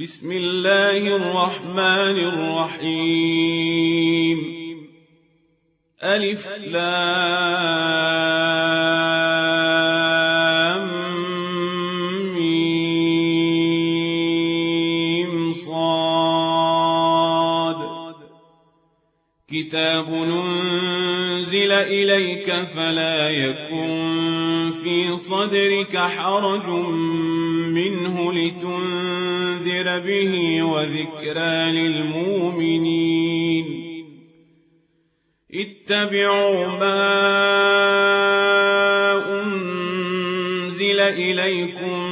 بسم الله الرحمن الرحيم. ألف لام ميم صاد. كتاب أنزل إليك فلا يكن في صدرك حرج منه لتنذر به وذكرى للمؤمنين. اتبعوا ما أنزل إليكم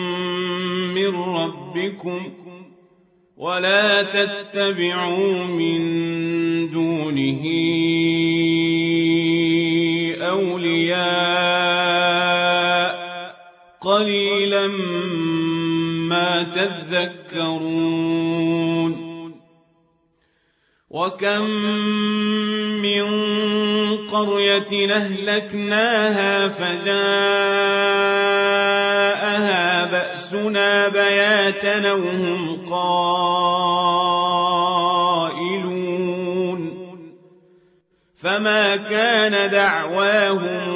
من ربكم ولا تتبعوا من دونه تذكرون وكم من قرية أهلكناها فجاءها بأسنا بياتا وهم قائلون فما كان دعواهم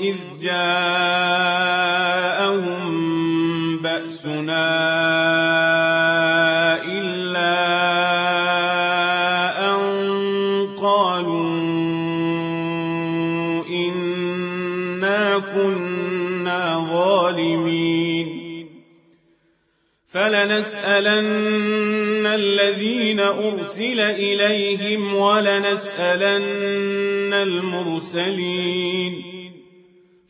إذ جاءهم بأسنا إلا أن قالوا إنا كنا ظالمين. فلنسألن الذين أرسل إليهم ولنسألن المرسلين.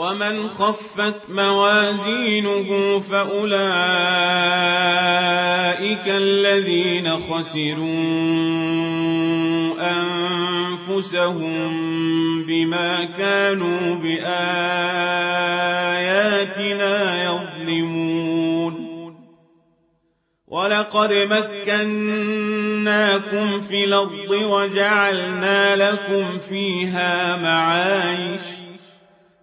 ومن خفت موازينه فأولئك الذين خسروا أنفسهم بما كانوا بآياتنا يظلمون. ولقد مكناكم في الأرض وجعلنا لكم فيها معايش.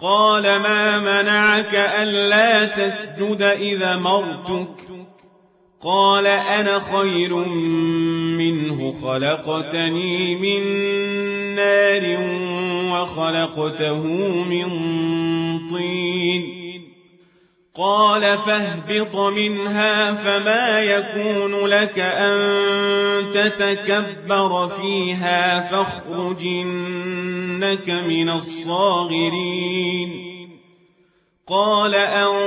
قال ما منعك ألا تسجد إذا مرتك؟ قال أنا خير منه خلقتني من نار وخلقته من طين. قال فاهبط منها فما يكون لك أن تتكبر فيها فاخرج إنك من الصاغرين. قال أنظرني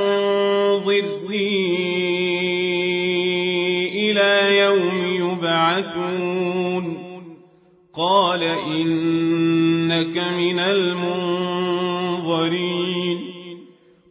إلى يوم يبعثون. قال إنك من المنظرين.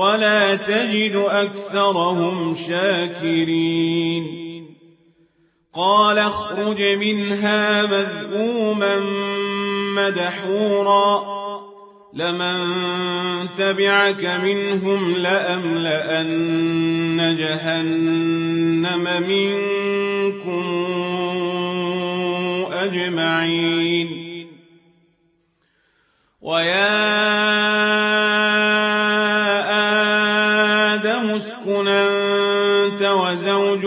ولا تجد أكثرهم شاكرين. قال اخرج منها مذءوما مدحورا. لمن تبعك منهم لأملأن جهنم منكم أجمعين. ويا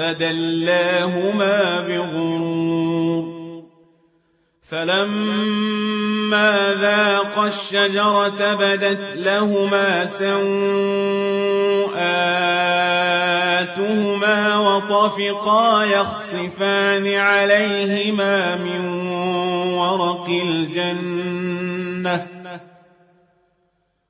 فدلاهما بغرور. فلما ذاقا الشجرة بدت لهما سوآتهما وطفقا يخصفان عليهما من ورق الجنة.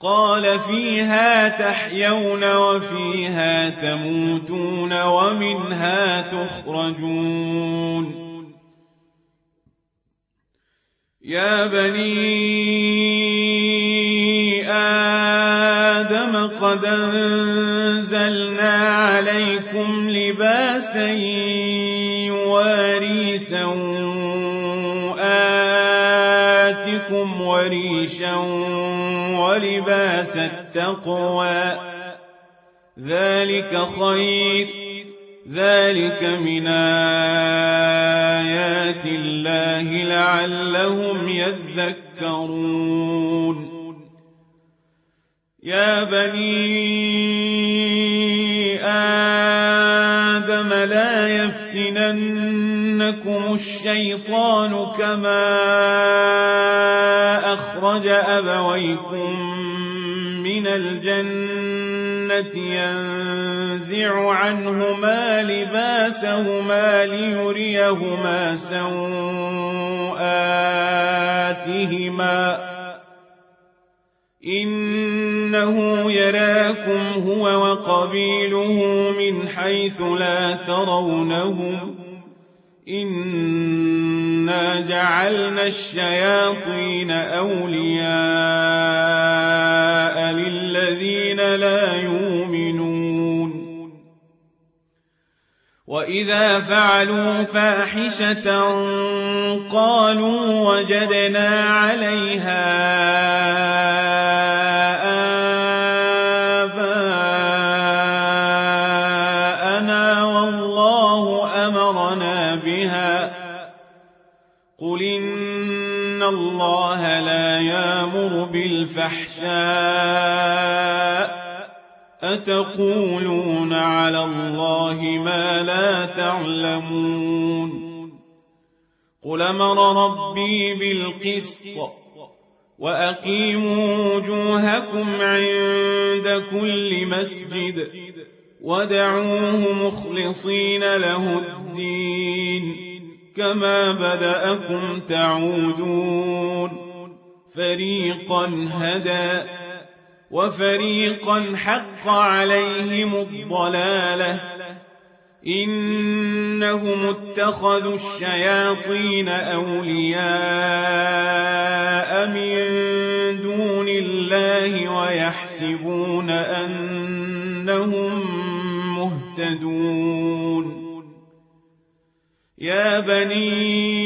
قال فيها تحيون وفيها تموتون ومنها تخرجون يا بني آدم قد أنزلنا عليكم لباسا سوآتكم وريشا ولباس التقوى. ذلك خير ذلك من آيات الله لعلهم يذكرون. يا بني آدم لا يفتننكم الشيطان كما أخرج أبويكم من الجنة ينزع عنهما لباسهما ليريهما سوآتهما إنه يراكم هو وقبيله من حيث لا ترونهم إنا جعلنا الشياطين أولياء للذين لا يؤمنون وإذا فعلوا فاحشة قالوا وجدنا عليها يامر بالفحشاء أتقولون على الله ما لا تعلمون قل أمر ربي بالقسط وأقيموا وجوهكم عند كل مسجد ودعوه مخلصين له الدين كما بدأكم تعودون فريقا هدى وفريقا حق عليهم الضلاله انهم اتخذوا الشياطين اولياء من دون الله ويحسبون انهم مهتدون يا بني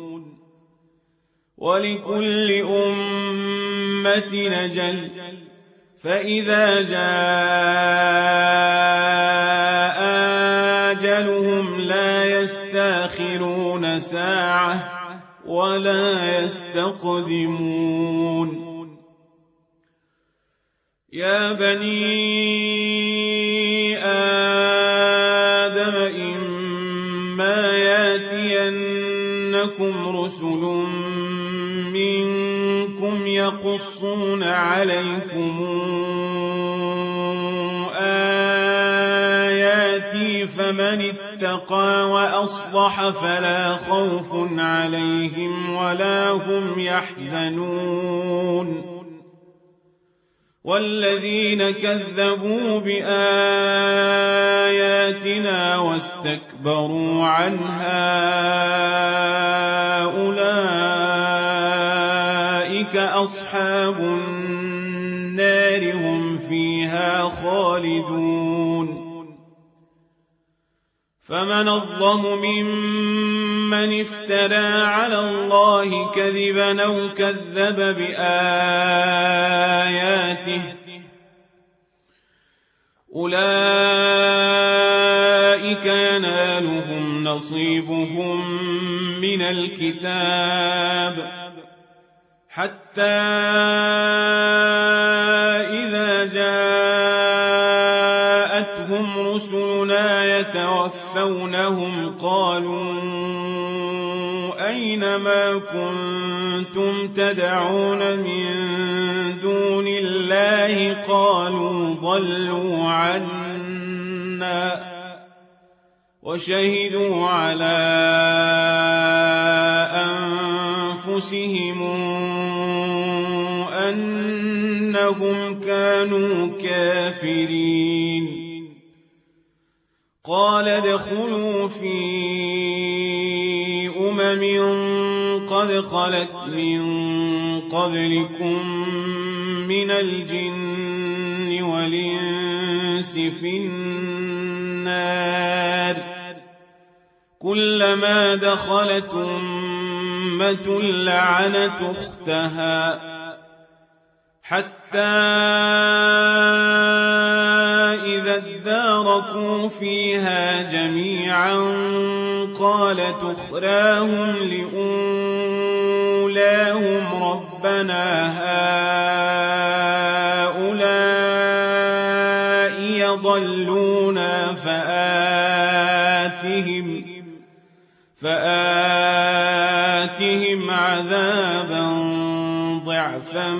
ولكل أمة نجل. فإذا جاء آجلهم لا يستأخرون ساعة ولا يستقدمون. يا بني آدم إما ياتينكم رسل يقصون عليكم آياتي فمن اتقى وأصلح فلا خوف عليهم ولا هم يحزنون. والذين كذبوا بآياتنا واستكبروا عنها أولئك أصحاب النار هم فيها خالدون فمن الظلم ممن افترى على الله كذبا أو كذب بآياته أولئك ينالهم نصيبهم من الكتاب حتى إذا جاءتهم رسلنا يتوفونهم قالوا أين ما كنتم تدعون من دون الله قالوا ضلوا عنا وشهدوا على أنفسهم أنهم كانوا كافرين. قال ادخلوا في أمم قد خلت من قبلكم من الجن والإنس في النار. كلما دخلت أمة لعنت أختها. حتى إذا اداركوا فيها جميعا قالت أخراهم لأولاهم ربنا هؤلاء يضلونا فآتهم فآتهم عذابا ضعفا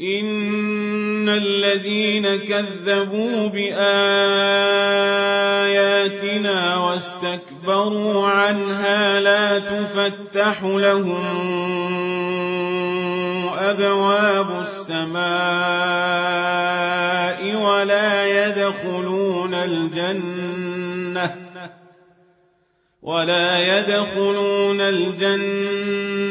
إن الذين كذبوا بآياتنا واستكبروا عنها لا تفتح لهم أبواب السماء ولا يدخلون الجنة ولا يدخلون الجنة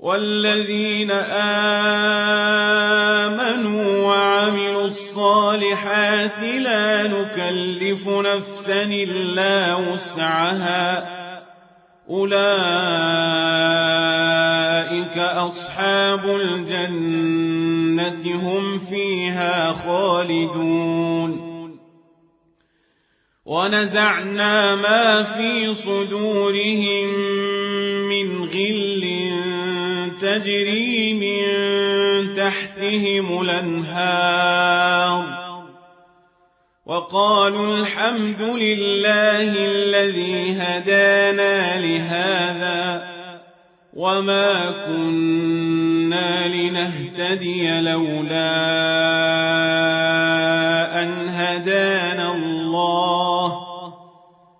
والذين آمنوا وعملوا الصالحات لا نكلف نفسا إلا وسعها. أولئك أصحاب الجنة هم فيها خالدون. ونزعنا ما في صدورهم من غل تجري من تحتهم الأنهار. وقالوا الحمد لله الذي هدانا لهذا وما كنا لنهتدي لولا أن هدانا الله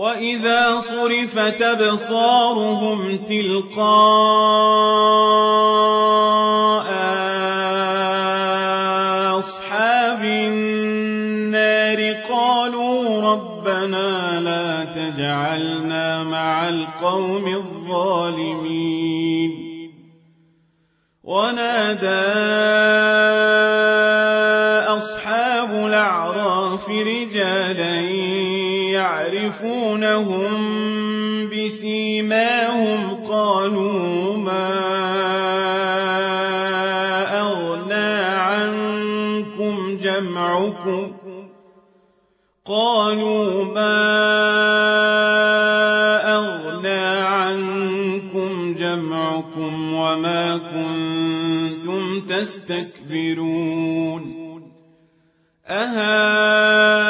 وإذا صرفت أبصارهم تلقاء أصحاب النار قالوا ربنا لا تجعلنا مع القوم الظالمين ونادى يعرفونهم بسيماهم قالوا ما أغنى عنكم جمعكم قالوا ما أغنى عنكم جمعكم وما كنتم تستكبرون أهؤلاء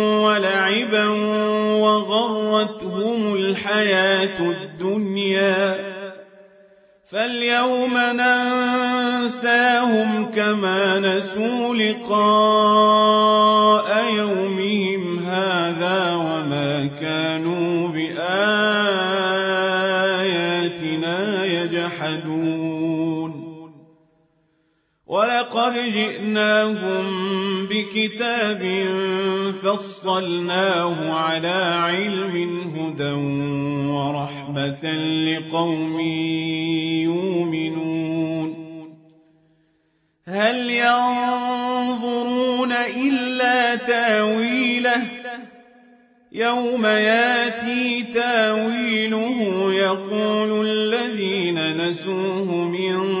الدنيا. فاليوم ننساهم كما نسوا لقاء يومهم هذا وما كانوا ولقد جئناهم بكتاب فصلناه على علم هدى ورحمة لقوم يؤمنون. هل ينظرون إلا تاويله؟ يوم ياتي تاويله يقول الذين نسوه من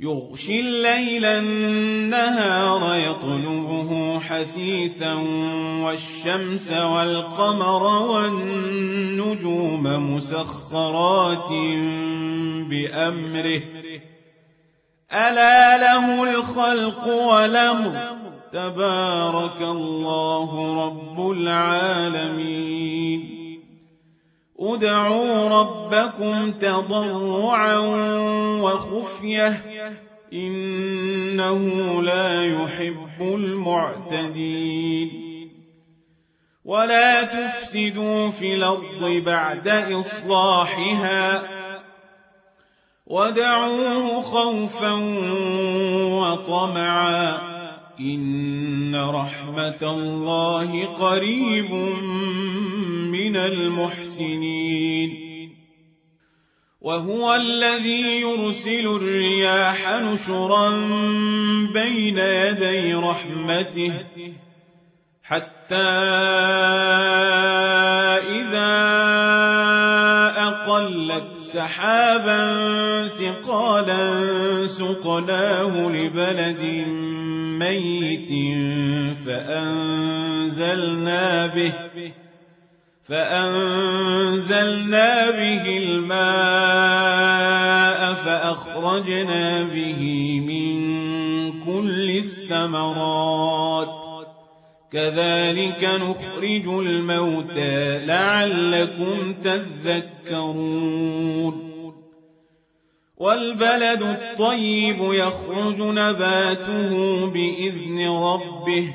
يغشي الليل النهار يطلبه حثيثا والشمس والقمر والنجوم مسخرات بأمره. ألا له الخلق والأمر تبارك الله رب العالمين. ادعوا ربكم تضرعا وخفية. إنه لا يحب المعتدين. ولا تفسدوا في الأرض بعد إصلاحها ودعوه خوفا وطمعا. إن رحمة الله قريب من المحسنين. وهو الذي يرسل الرياح نشرا بين يدي رحمته حتى إذا أقلت سحابا ثقالا سقناه لبلد ميت فأنزلنا به فأنزلنا به الماء فأخرجنا به من كل الثمرات. كذلك نخرج الموتى لعلكم تذكرون. والبلد الطيب يخرج نباته بإذن ربه.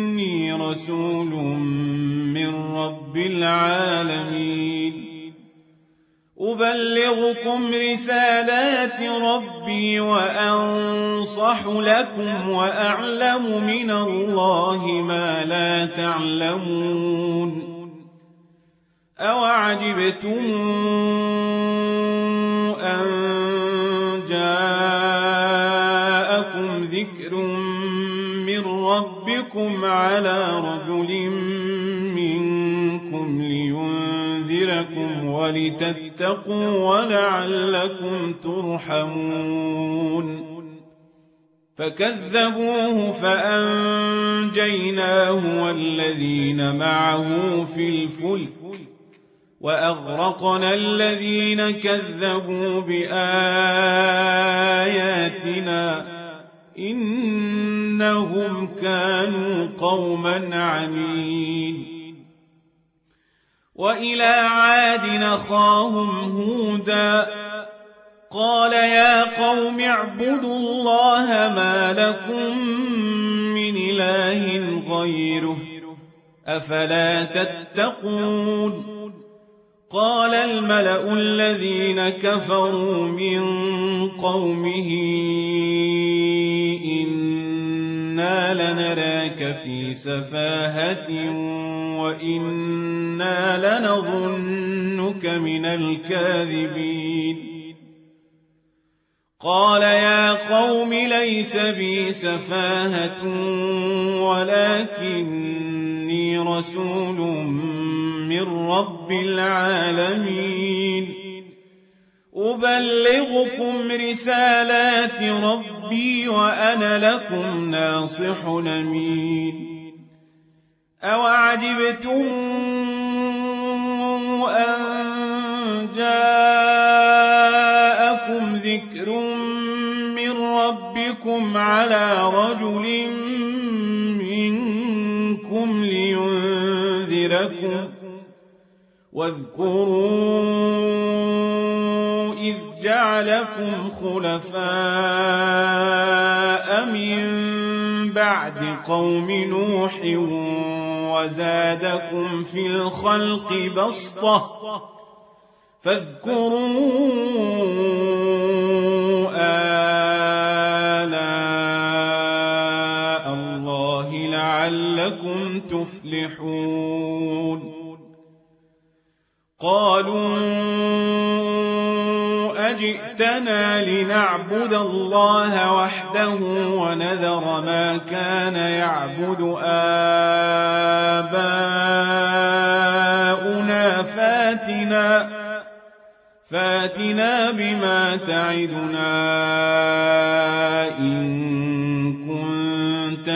رسول من رب العالمين. أبلغكم رسالات ربي وأنصح لكم وأعلم من الله ما لا تعلمون. أوعجبتم أن ربكم على رجل منكم لينذركم ولتتقوا ولعلكم ترحمون فكذبوه فأنجيناه والذين معه في الفلك وأغرقنا الذين كذبوا بآياتنا إنهم كانوا قوما عمين وإلى عاد نخاهم هودا قال يا قوم اعبدوا الله ما لكم من إله غيره أفلا تتقون؟ قال الملأ الذين كفروا من قومه إنا لنراك في سفاهة وإنا لنظنك من الكاذبين قال يا قوم ليس بي سفاهة ولكني رسول من رب العالمين. أبلغكم رسالات ربي وأنا لكم ناصح أمين. أوعجبتم أن جاءكم ذكر من ربكم على رجل لينذركم واذكروا إذ جعلكم خلفاء من بعد قوم نوح وزادكم في الخلق بسطة فاذكروا آلاء لعلكم تفلحون. قالوا أجئتنا لنعبد الله وحده ونذر ما كان يعبد آباؤنا فاتنا فاتنا بما تعدنا إن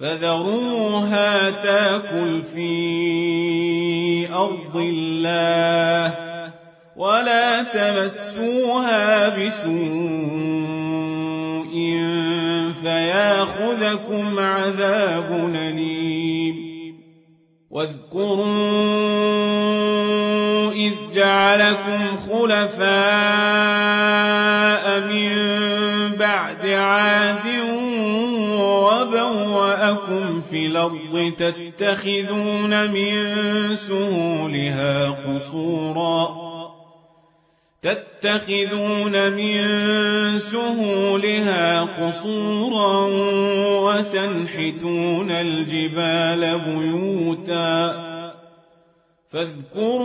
فذروها تاكل في أرض الله ولا تمسوها بسوء فياخذكم عذاب أليم. واذكروا إذ جعلكم خلفاء وبوأكم في الأرض تتخذون من سهولها قصورا. تتخذون من سهولها قصورا وتنحتون الجبال بيوتا. فاذكروا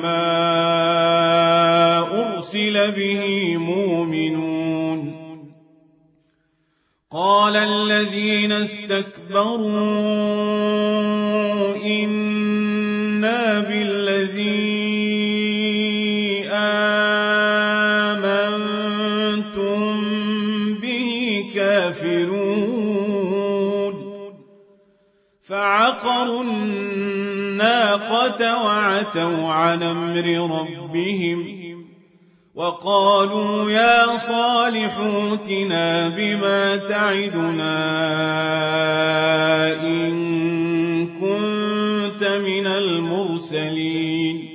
بما أرسل به مؤمنون قال الذين استكبروا إنا بالذي آمنتم به كافرون فعقروا الناقة وعتوا عن أمر ربهم وقالوا يا صالح اوتنا بما تعدنا إن كنت من المرسلين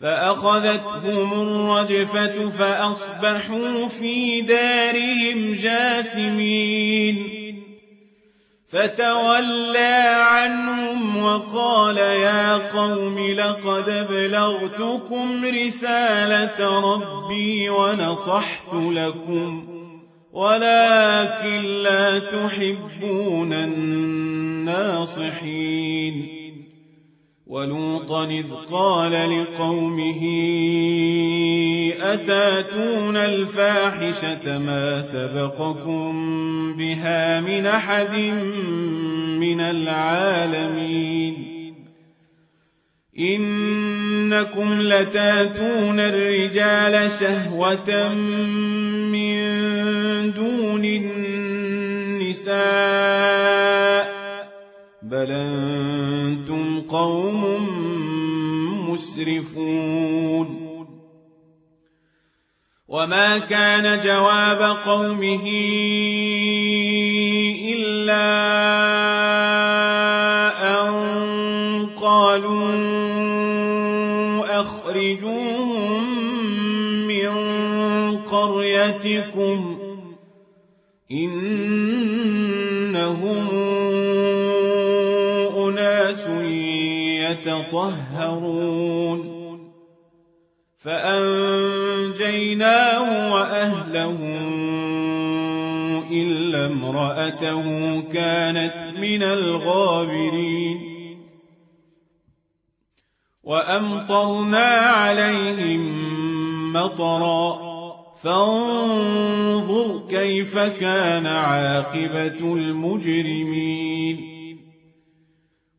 فأخذتهم الرجفة فأصبحوا في دارهم جاثمين فتولى عنهم وقال يا قوم لقد ابلغتكم رسالة ربي ونصحت لكم ولكن لا تحبون الناصحين. ولوطا إذ قال لقومه أتاتون الفاحشة ما سبقكم بها من أحد من العالمين إنكم لتاتون الرجال شهوة من دون النساء بل أنتم قوم مسرفون وما كان جواب قومه إلا أن قالوا أخرجوهم من قريتكم إنهم يتطهرون. فأنجيناه وأهله إلا امرأته كانت من الغابرين. وأمطرنا عليهم مطرا. فانظر كيف كان عاقبة المجرمين.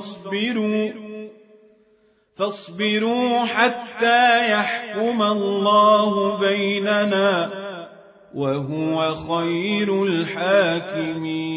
فاصبروا. فاصبروا حتى يحكم الله بيننا وهو خير الحاكمين.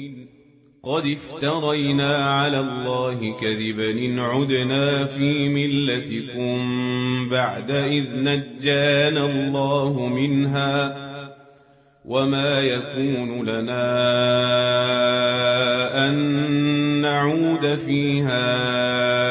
قد افترينا على الله كذبا إن عدنا في ملتكم بعد إذ نجانا الله منها وما يكون لنا أن نعود فيها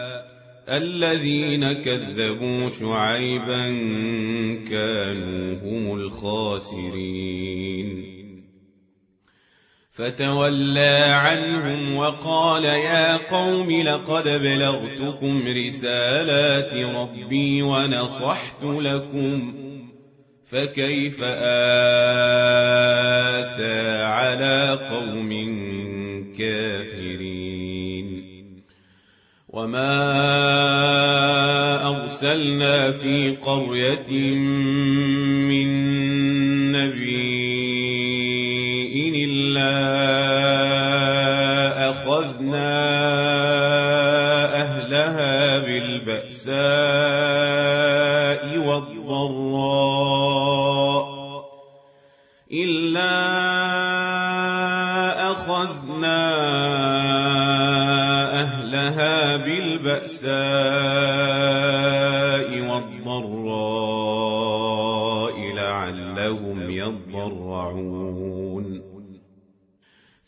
الذين كذبوا شعيبا كانوا هم الخاسرين. فتولى عنهم وقال يا قوم لقد بلغتكم رسالات ربي ونصحت لكم فكيف آسى على قوم كافرين؟ وما أرسلنا في قرية من نبي إلا أخذنا أهلها بالبأساء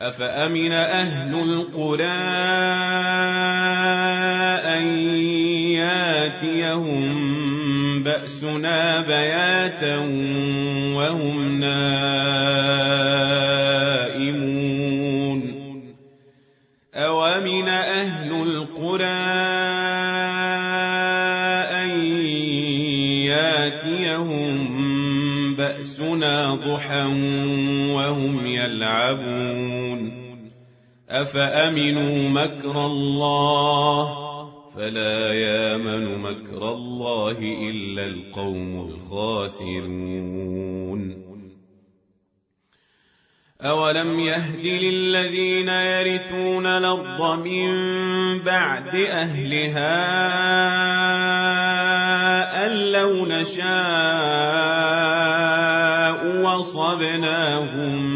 أفأمن أهل القرى أن ياتيهم بأسنا بياتا وهم نائمون أومن أهل القرى أن ياتيهم بأسنا ضحى وهم يلعبون أفأمنوا مكر الله فلا يامن مكر الله إلا القوم الخاسرون أولم يهد للذين يرثون الأرض من بعد أهلها أن لو نشاء وصبناهم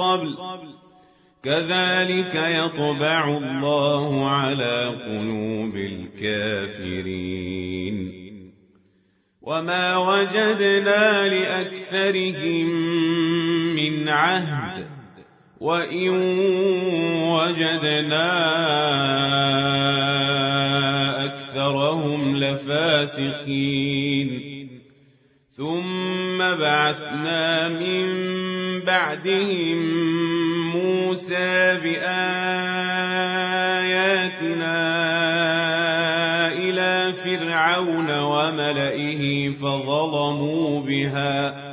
قبل. كذلك يطبع الله على قلوب الكافرين. وما وجدنا لأكثرهم من عهد. وإن وجدنا أكثرهم لفاسقين. ثم بعثنا من بعدهم موسى بآياتنا إلى فرعون وملئه فظلموا بها.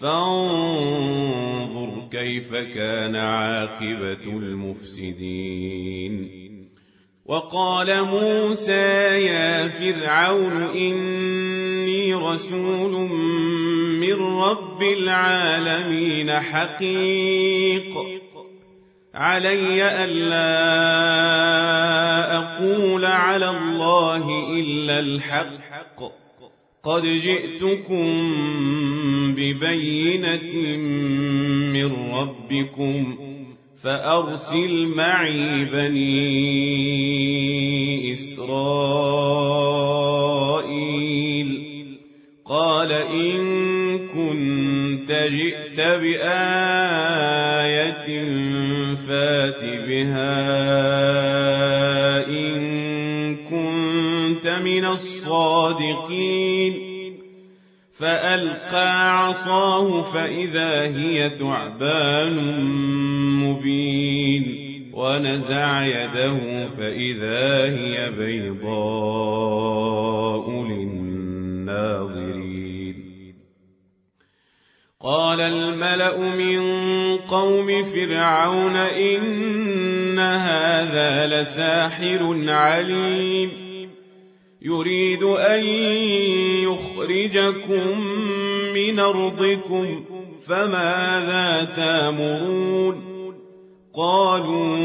فانظر كيف كان عاقبة المفسدين. وقال موسى يا فرعون إني رسول رب العالمين حقيق. علي ألا أقول على الله إلا الحق. قد جئتكم ببينة من ربكم فأرسل معي بني إسرائيل. قال إن جئت بآية فات بها إن كنت من الصادقين. فألقى عصاه فإذا هي ثعبان مبين. ونزع يده فإذا هي بيضاء للناظرين قال الملأ من قوم فرعون إن هذا لساحر عليم. يريد أن يخرجكم من أرضكم فماذا تأمرون؟ قالوا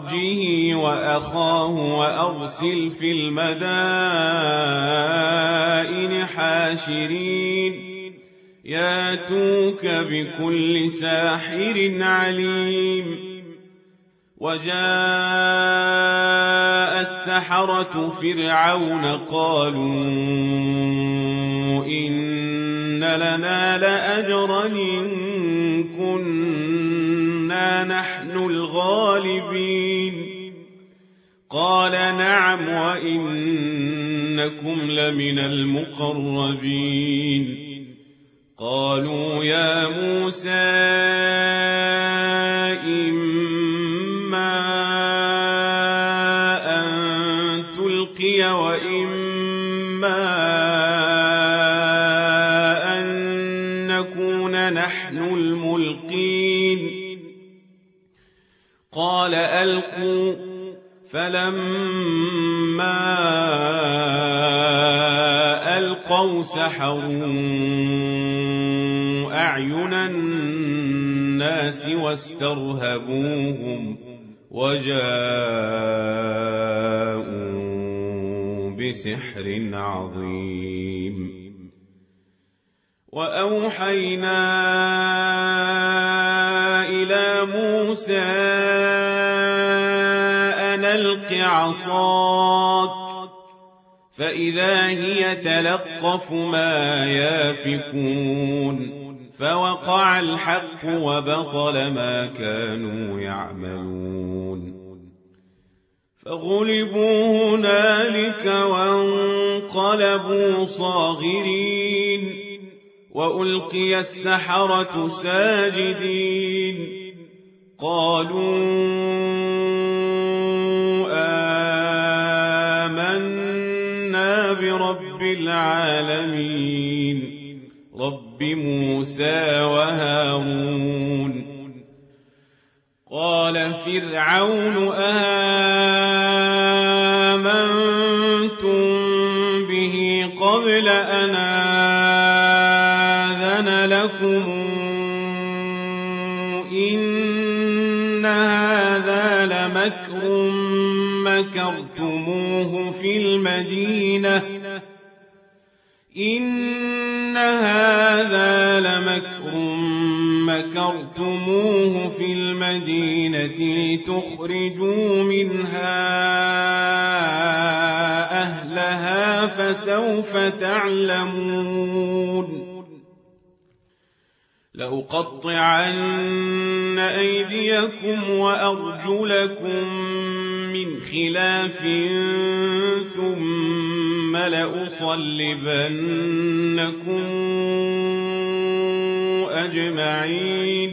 أرجه وأخاه وأرسل في المدائن حاشرين. ياتوك بكل ساحر عليم. وجاء السحرة فرعون قالوا إن لنا لأجرا إن كنا نحن الغالبين قال نعم وإنكم لمن المقربين. قالوا يا موسى فلما ألقوا سحروا أعين الناس واسترهبوهم وجاءوا بسحر عظيم. وأوحينا إلى موسى عصاك فإذا هي تلقف ما يافكون فوقع الحق وبطل ما كانوا يعملون. فغلبوا هنالك وانقلبوا صاغرين وألقي السحرة ساجدين. قالوا العالمين. رب موسى وهارون. قال فرعون آمنتم به قبل أن آذن لكم؟ إن هذا لمكر مكرتموه في المدينة. إن هذا لمكر مكرتموه في المدينة تخرجوا منها أهلها فسوف تعلمون لأقطعن أيديكم وأرجلكم خلاف ثم لأصلبنكم أجمعين.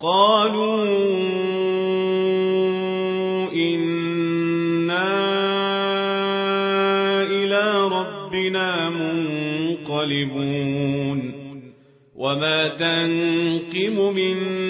قالوا إنا إلى ربنا منقلبون. وما تنقم منا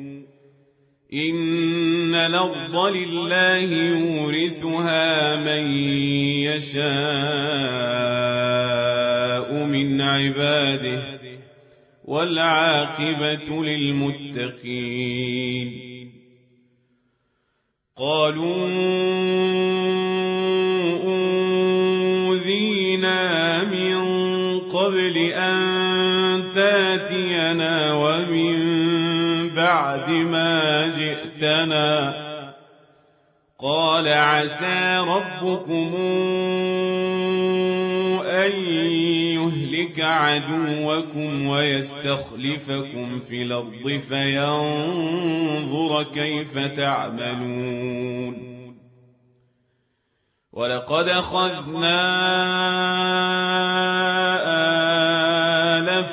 إن الأرض لله يورثها من يشاء من عباده والعاقبة للمتقين قالوا أوذينا من قبل أن بعد ما جئتنا. قال عسى ربكم أن يهلك عدوكم ويستخلفكم في الأرض فينظر كيف تعملون. ولقد أخذنا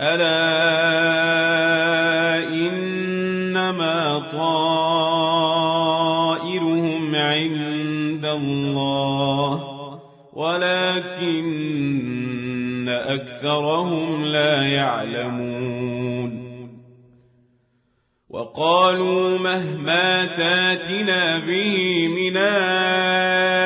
ألا إنما طائرهم عند الله ولكن أكثرهم لا يعلمون وقالوا مهما تاتنا به من آية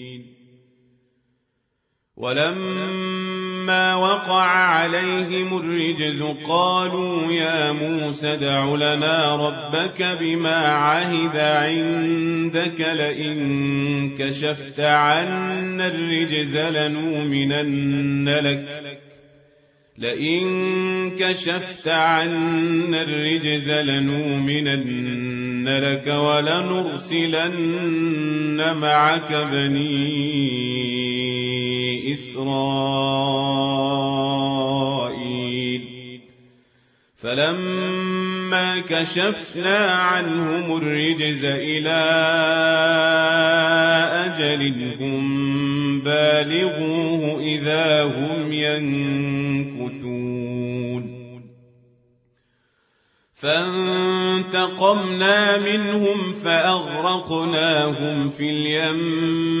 ولما وقع عليهم الرجز قالوا يا موسى ادع لنا ربك بما عهد عندك لئن كشفت عنا الرجز لنؤمنن لك. لئن كشفت عنا الرجز لنؤمنن لك ولنرسلن معك بني إسرائيل. فلما كشفنا عنهم الرجز إلى أجل هم بالغوه إذا هم ينكثون. فانتقمنا منهم فأغرقناهم في اليم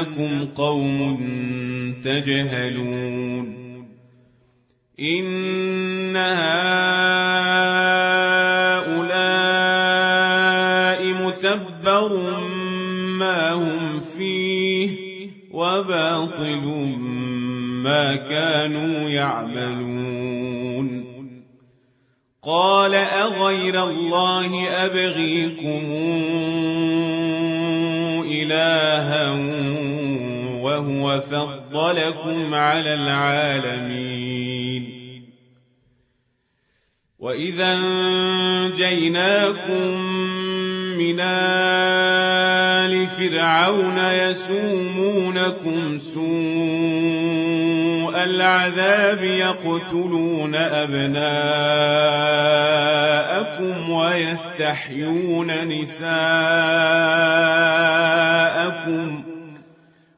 إنكم قوم تجهلون. إن هؤلاء متبر ما هم فيه وباطل ما كانوا يعملون. قال أغير الله أبغيكم إلها وهو فضلكم على العالمين. وإذا أنجيناكم من آل فرعون يسومونكم سوء العذاب يقتلون أبناءكم ويستحيون نساءكم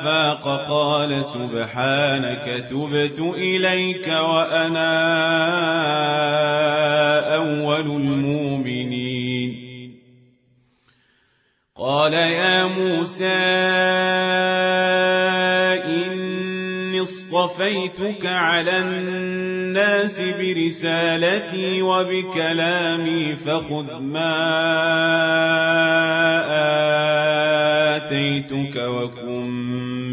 أفاق قال سبحانك تبت إليك وأنا أول المؤمنين. قال يا موسى اصطفيتك على الناس برسالتي وبكلامي فخذ ما آتيتك وكن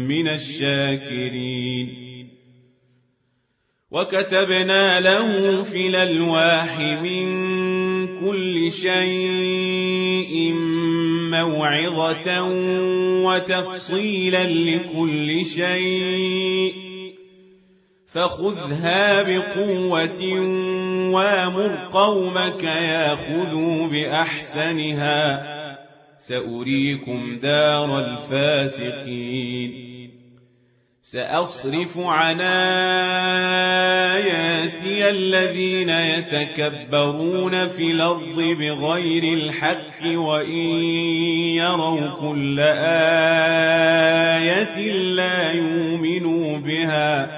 من الشاكرين. وكتبنا له في الألواح من كل شيء موعظة وتفصيلا لكل شيء. فخذها بقوة وامر قومك ياخذوا بأحسنها. سأريكم دار الفاسقين. سأصرف عن آياتي الذين يتكبرون في الأرض بغير الحق وإن يروا كل آية لا يؤمنوا بها.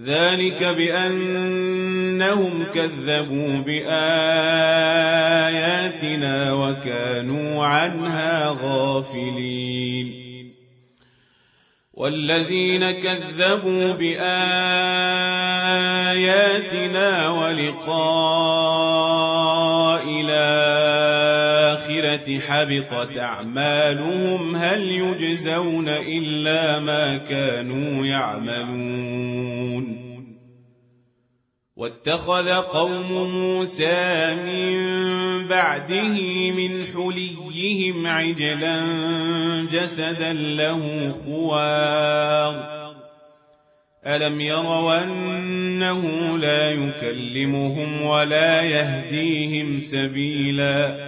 ذلك بأنهم كذبوا بآياتنا وكانوا عنها غافلين والذين كذبوا بآياتنا ولقاء حبطت أعمالهم هل يجزون إلا ما كانوا يعملون؟ واتخذ قوم موسى من بعده من حليهم عجلا جسدا له خوار. ألم يروا أنه لا يكلمهم ولا يهديهم سبيلا؟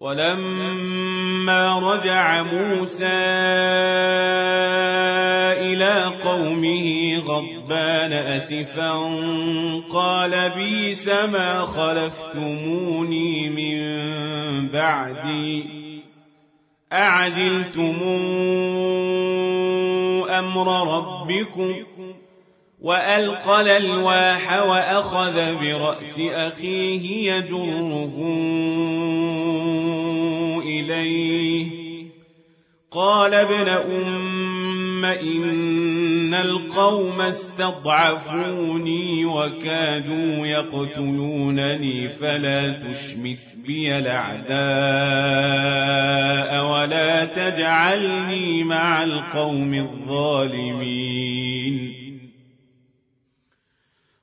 ولما رجع موسى إلى قومه غضبان أسفا قال بيس ما خلفتموني من بعدي أعجلتم أمر ربكم وألقى الألواح وأخذ برأس أخيه يجره إليه. قال ابن أم إن القوم استضعفوني وكادوا يقتلونني فلا تشمث بي الأعداء ولا تجعلني مع القوم الظالمين.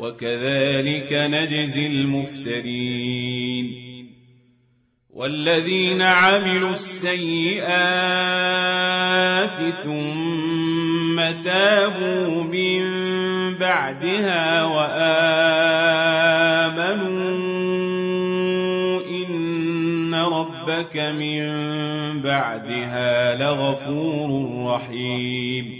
وكذلك نجزي المفترين والذين عملوا السيئات ثم تابوا من بعدها وآمنوا إن ربك من بعدها لغفور رحيم.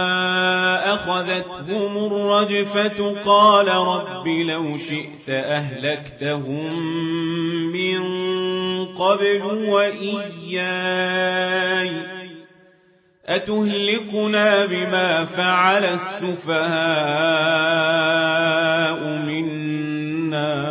أخذتهم الرجفة قال رب لو شئت أهلكتهم من قبل وإياي أتهلكنا بما فعل السفهاء منا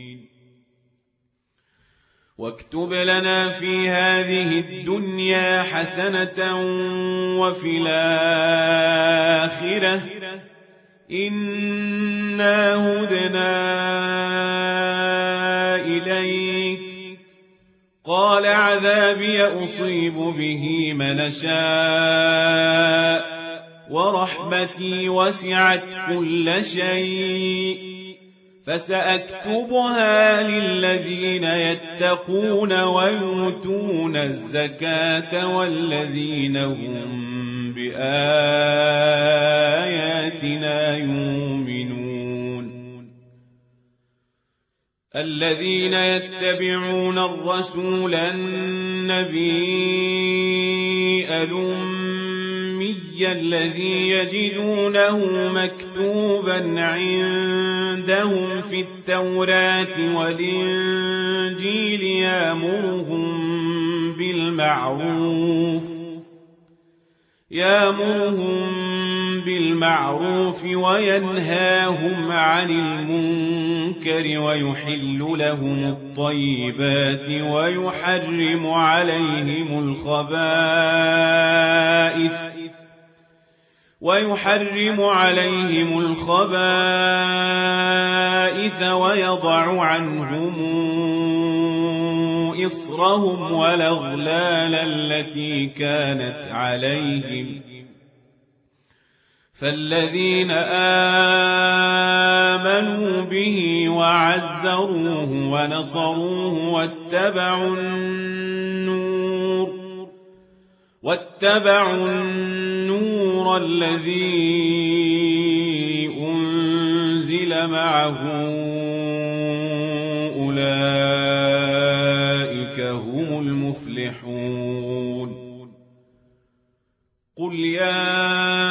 واكتب لنا في هذه الدنيا حسنة وفي الآخرة. إنا هدنا إليك. قال عذابي أصيب به من شاء ورحمتي وسعت كل شيء. فسأكتبها للذين يتقون ويؤتون الزكاة والذين هم بآياتنا يؤمنون. الذين يتبعون الرسول النبي الأمي الذي يجدونه مكتوبا عندهم في التوراة والإنجيل يامرهم بالمعروف يامرهم بالمعروف وينهاهم عن المنكر ويحل لهم الطيبات ويحرم عليهم الخبائث. ويحرم عليهم الخبائث ويضع عنهم إصرهم والأغلال التي كانت عليهم. فالذين آمنوا به وعزروه ونصروه واتبعوا النور واتبعوا النور الذي أنزل معه أولئك هم المفلحون قل يا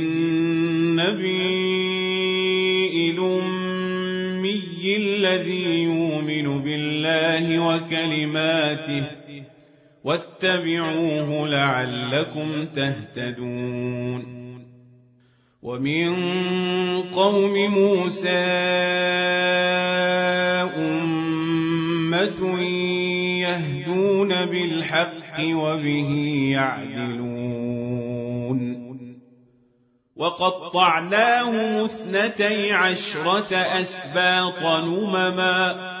وكلماته واتبعوه لعلكم تهتدون. ومن قوم موسى أمة يهدون بالحق وبه يعدلون. وقطعناه اثنتي عشرة أسباط نمما.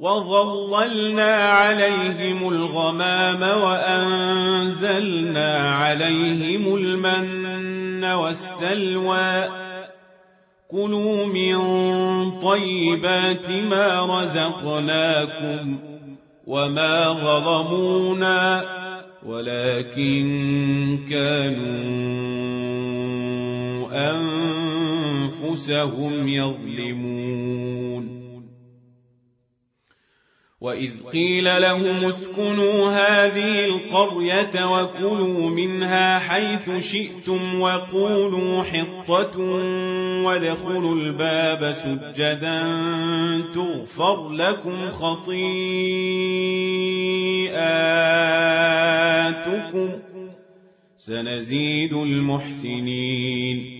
وظللنا عليهم الغمام وأنزلنا عليهم المن والسلوى كلوا من طيبات ما رزقناكم وما ظلمونا ولكن كانوا أنفسهم يظلمون وإذ قيل لهم اسكنوا هذه القرية وكلوا منها حيث شئتم وقولوا حطة وادخلوا الباب سجدا تغفر لكم خطيئاتكم سنزيد المحسنين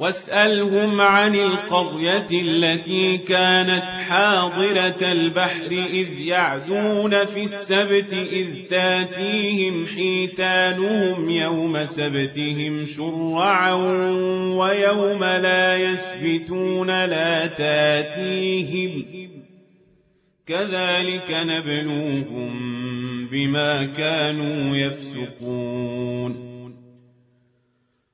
واسألهم عن القرية التي كانت حاضرة البحر إذ يعدون في السبت إذ تاتيهم حيتانهم يوم سبتهم شرعا ويوم لا يسبتون لا تاتيهم كذلك نبلوهم بما كانوا يفسقون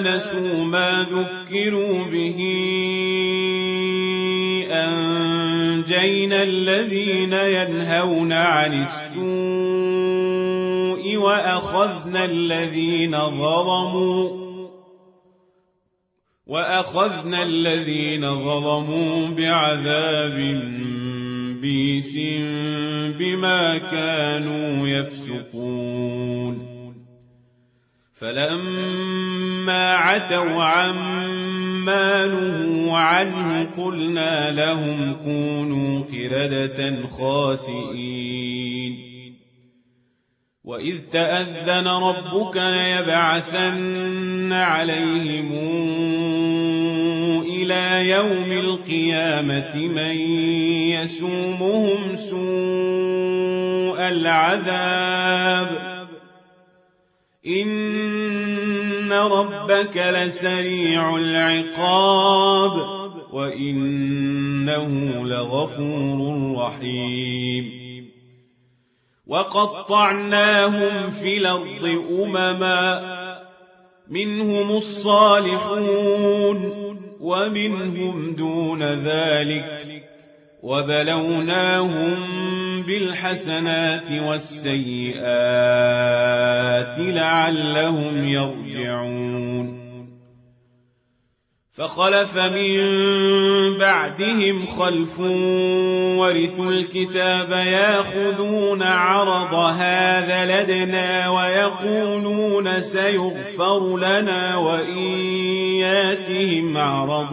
نسوا ما ذكروا به أنجينا الذين ينهون عن السوء وأخذنا الذين ظلموا وأخذنا الذين ظلموا بعذاب بيس بما كانوا يفسقون فلما عتوا عما نهوا عنه قلنا لهم كونوا قردة خاسئين وإذ تأذن ربك ليبعثن عليهم إلى يوم القيامة من يسومهم سوء العذاب إن ربك لسريع العقاب وإنه لغفور رحيم وقطعناهم في الأرض أمما منهم الصالحون ومنهم دون ذلك وبلوناهم بالحسنات والسيئات لعلهم يرجعون. فخلف من بعدهم خلف ورثوا الكتاب ياخذون عرض هذا لدنا ويقولون سيغفر لنا وإن ياتهم عرض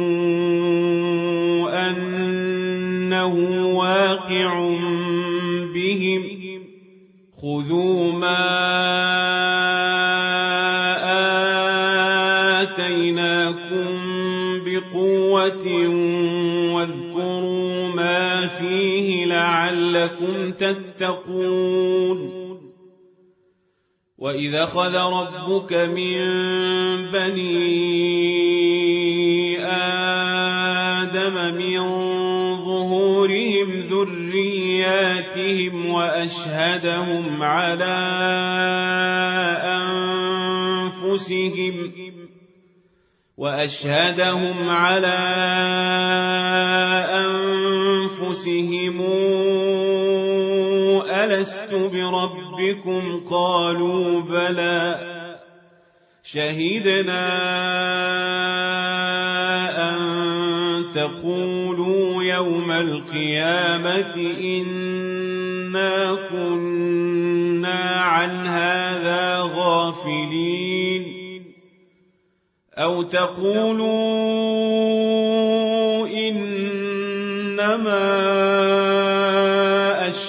تتقون. وإذا خذ ربك من بني آدم من ظهورهم ذرياتهم وأشهدهم على أنفسهم وأشهدهم على أنفسهم ألست بربكم قالوا بلى شهدنا أن تقولوا يوم القيامة إنا كنا عن هذا غافلين أو تقولوا إنما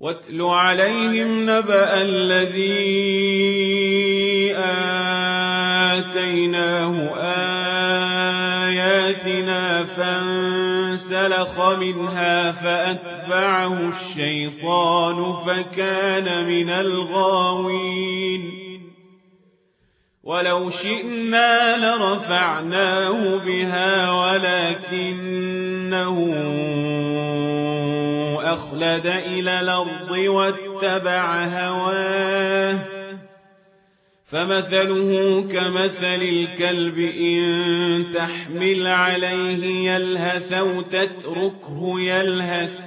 واتل عليهم نبأ الذي آتيناه آياتنا فانسلخ منها فأتبعه الشيطان فكان من الغاوين. ولو شئنا لرفعناه بها ولكنه أخلد إلى الأرض واتبع هواه فمثله كمثل الكلب إن تحمل عليه يلهث أو تتركه يلهث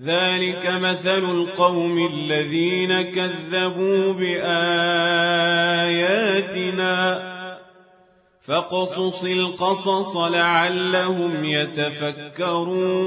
ذلك مثل القوم الذين كذبوا بآياتنا فاقصص القصص لعلهم يتفكرون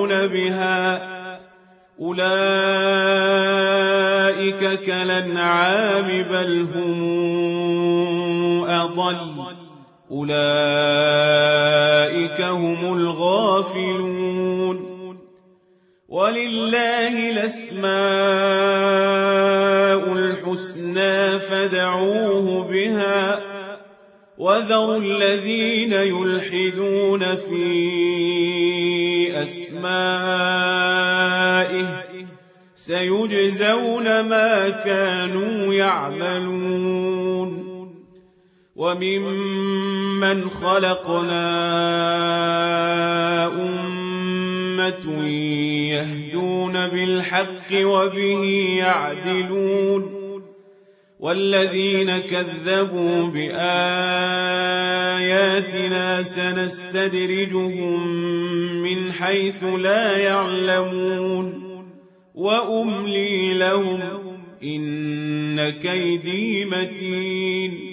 بها. أولئك كالأنعام بل هم أضل. أولئك هم الغافلون. ولله الأسماء الحسنى فدعوه بها. وذروا الذين يلحدون في أسمائه سيجزون ما كانوا يعملون. وممن خلقنا أمة يهدون بالحق وبه يعدلون. والذين كذبوا بآياتنا سنستدرجهم من حيث لا يعلمون وأملي لهم إن كيدي متين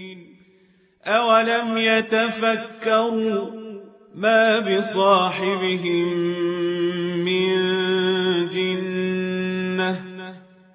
أولم يتفكروا ما بصاحبهم من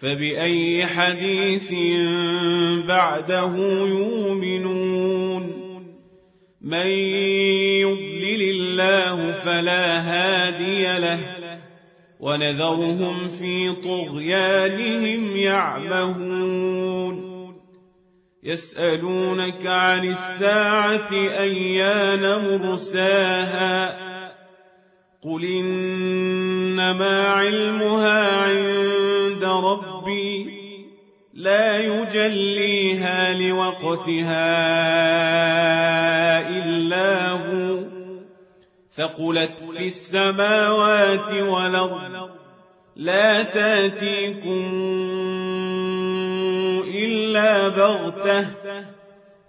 فبأي حديث بعده يؤمنون؟ من يضلل الله فلا هادي له ونذرهم في طغيانهم يعمهون. يسألونك عن الساعة أيان مرساها؟ قل إنما علمها عند لا يجليها لوقتها إلا هو. ثقلت في السماوات والأرض. لا تأتيكم إلا بغتة.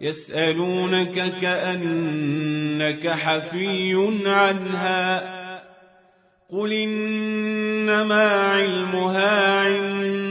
يسألونك كأنك حفي عنها. قل إنما علمها عند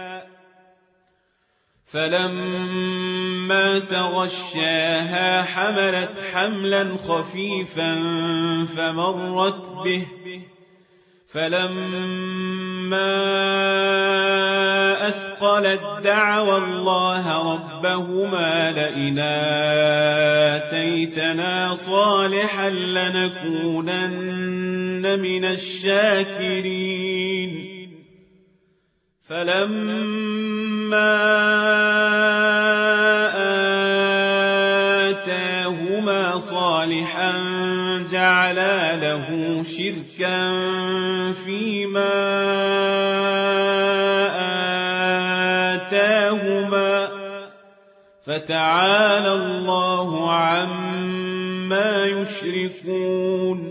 فلما تغشاها حملت حملا خفيفا فمرت به. فلما أثقلت دعوى الله ربهما لئن آتيتنا صالحا لنكونن من الشاكرين. فلما آتاهما صالحا جعلا له شركا فيما آتاهما فتعالى الله عما يشركون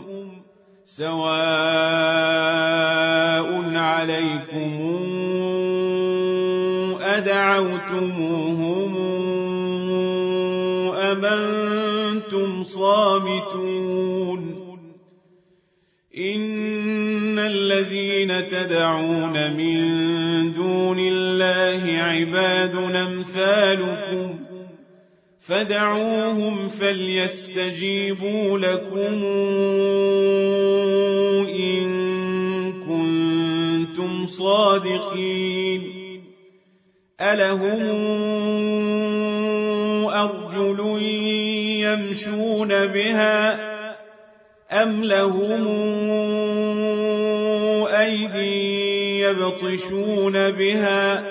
سواء عليكم أدعوتموهم أم أنتم صامتون إن الذين تدعون من دون الله عباد أمثالكم فدعوهم فليستجيبوا لكم إن كنتم صادقين. ألهم أرجل يمشون بها أم لهم أيدي يبطشون بها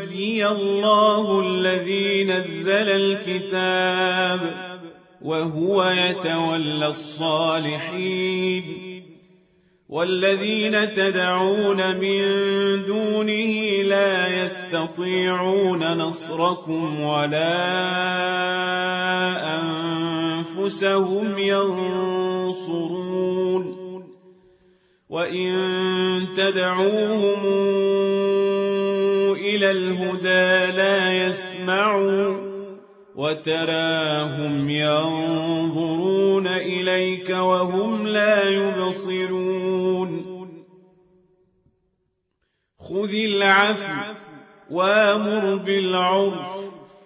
وليي الله الذي نزل الكتاب وهو يتولى الصالحين والذين تدعون من دونه لا يستطيعون نصركم ولا أنفسهم ينصرون وإن تدعوهم إلى الهدى لا يسمعوا وتراهم ينظرون إليك وهم لا يبصرون. خذ العفو وأمر بالعرف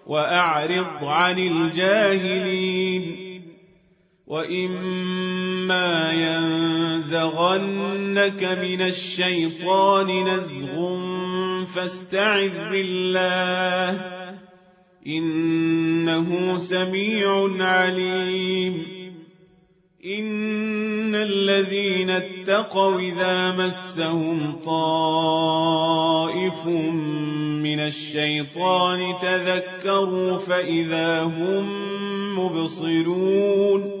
وأعرض عن الجاهلين. وإما ينزغنك من الشيطان نزغ فاستعذ بالله. إنه سميع عليم. إن الذين اتقوا إذا مسهم طائف من الشيطان تذكروا فإذا هم مبصرون.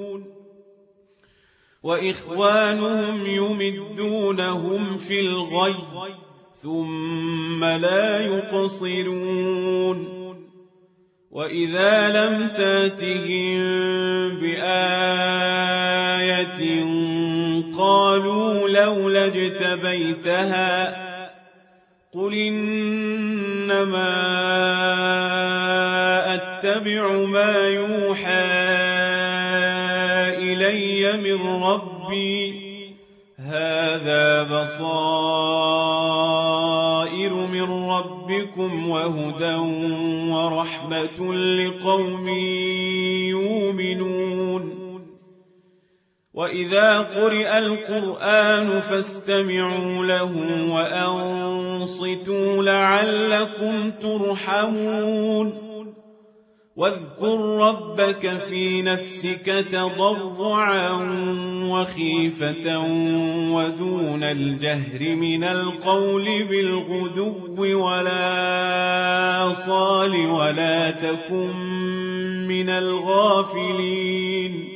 وإخوانهم يمدونهم في الغي. ثم لا يقصرون. وإذا لم تأتهم بآية قالوا لولا اجتبيتها قل إنما أتبع ما يوحى إلي من ربي. هذا بصائر. ربكم وهدى ورحمة لقوم يؤمنون. وإذا قرئ القرآن فاستمعوا له وأنصتوا لعلكم ترحمون. واذكر ربك في نفسك تضرعا وخيفة ودون الجهر من القول بالغدو ولا صال ولا تكن من الغافلين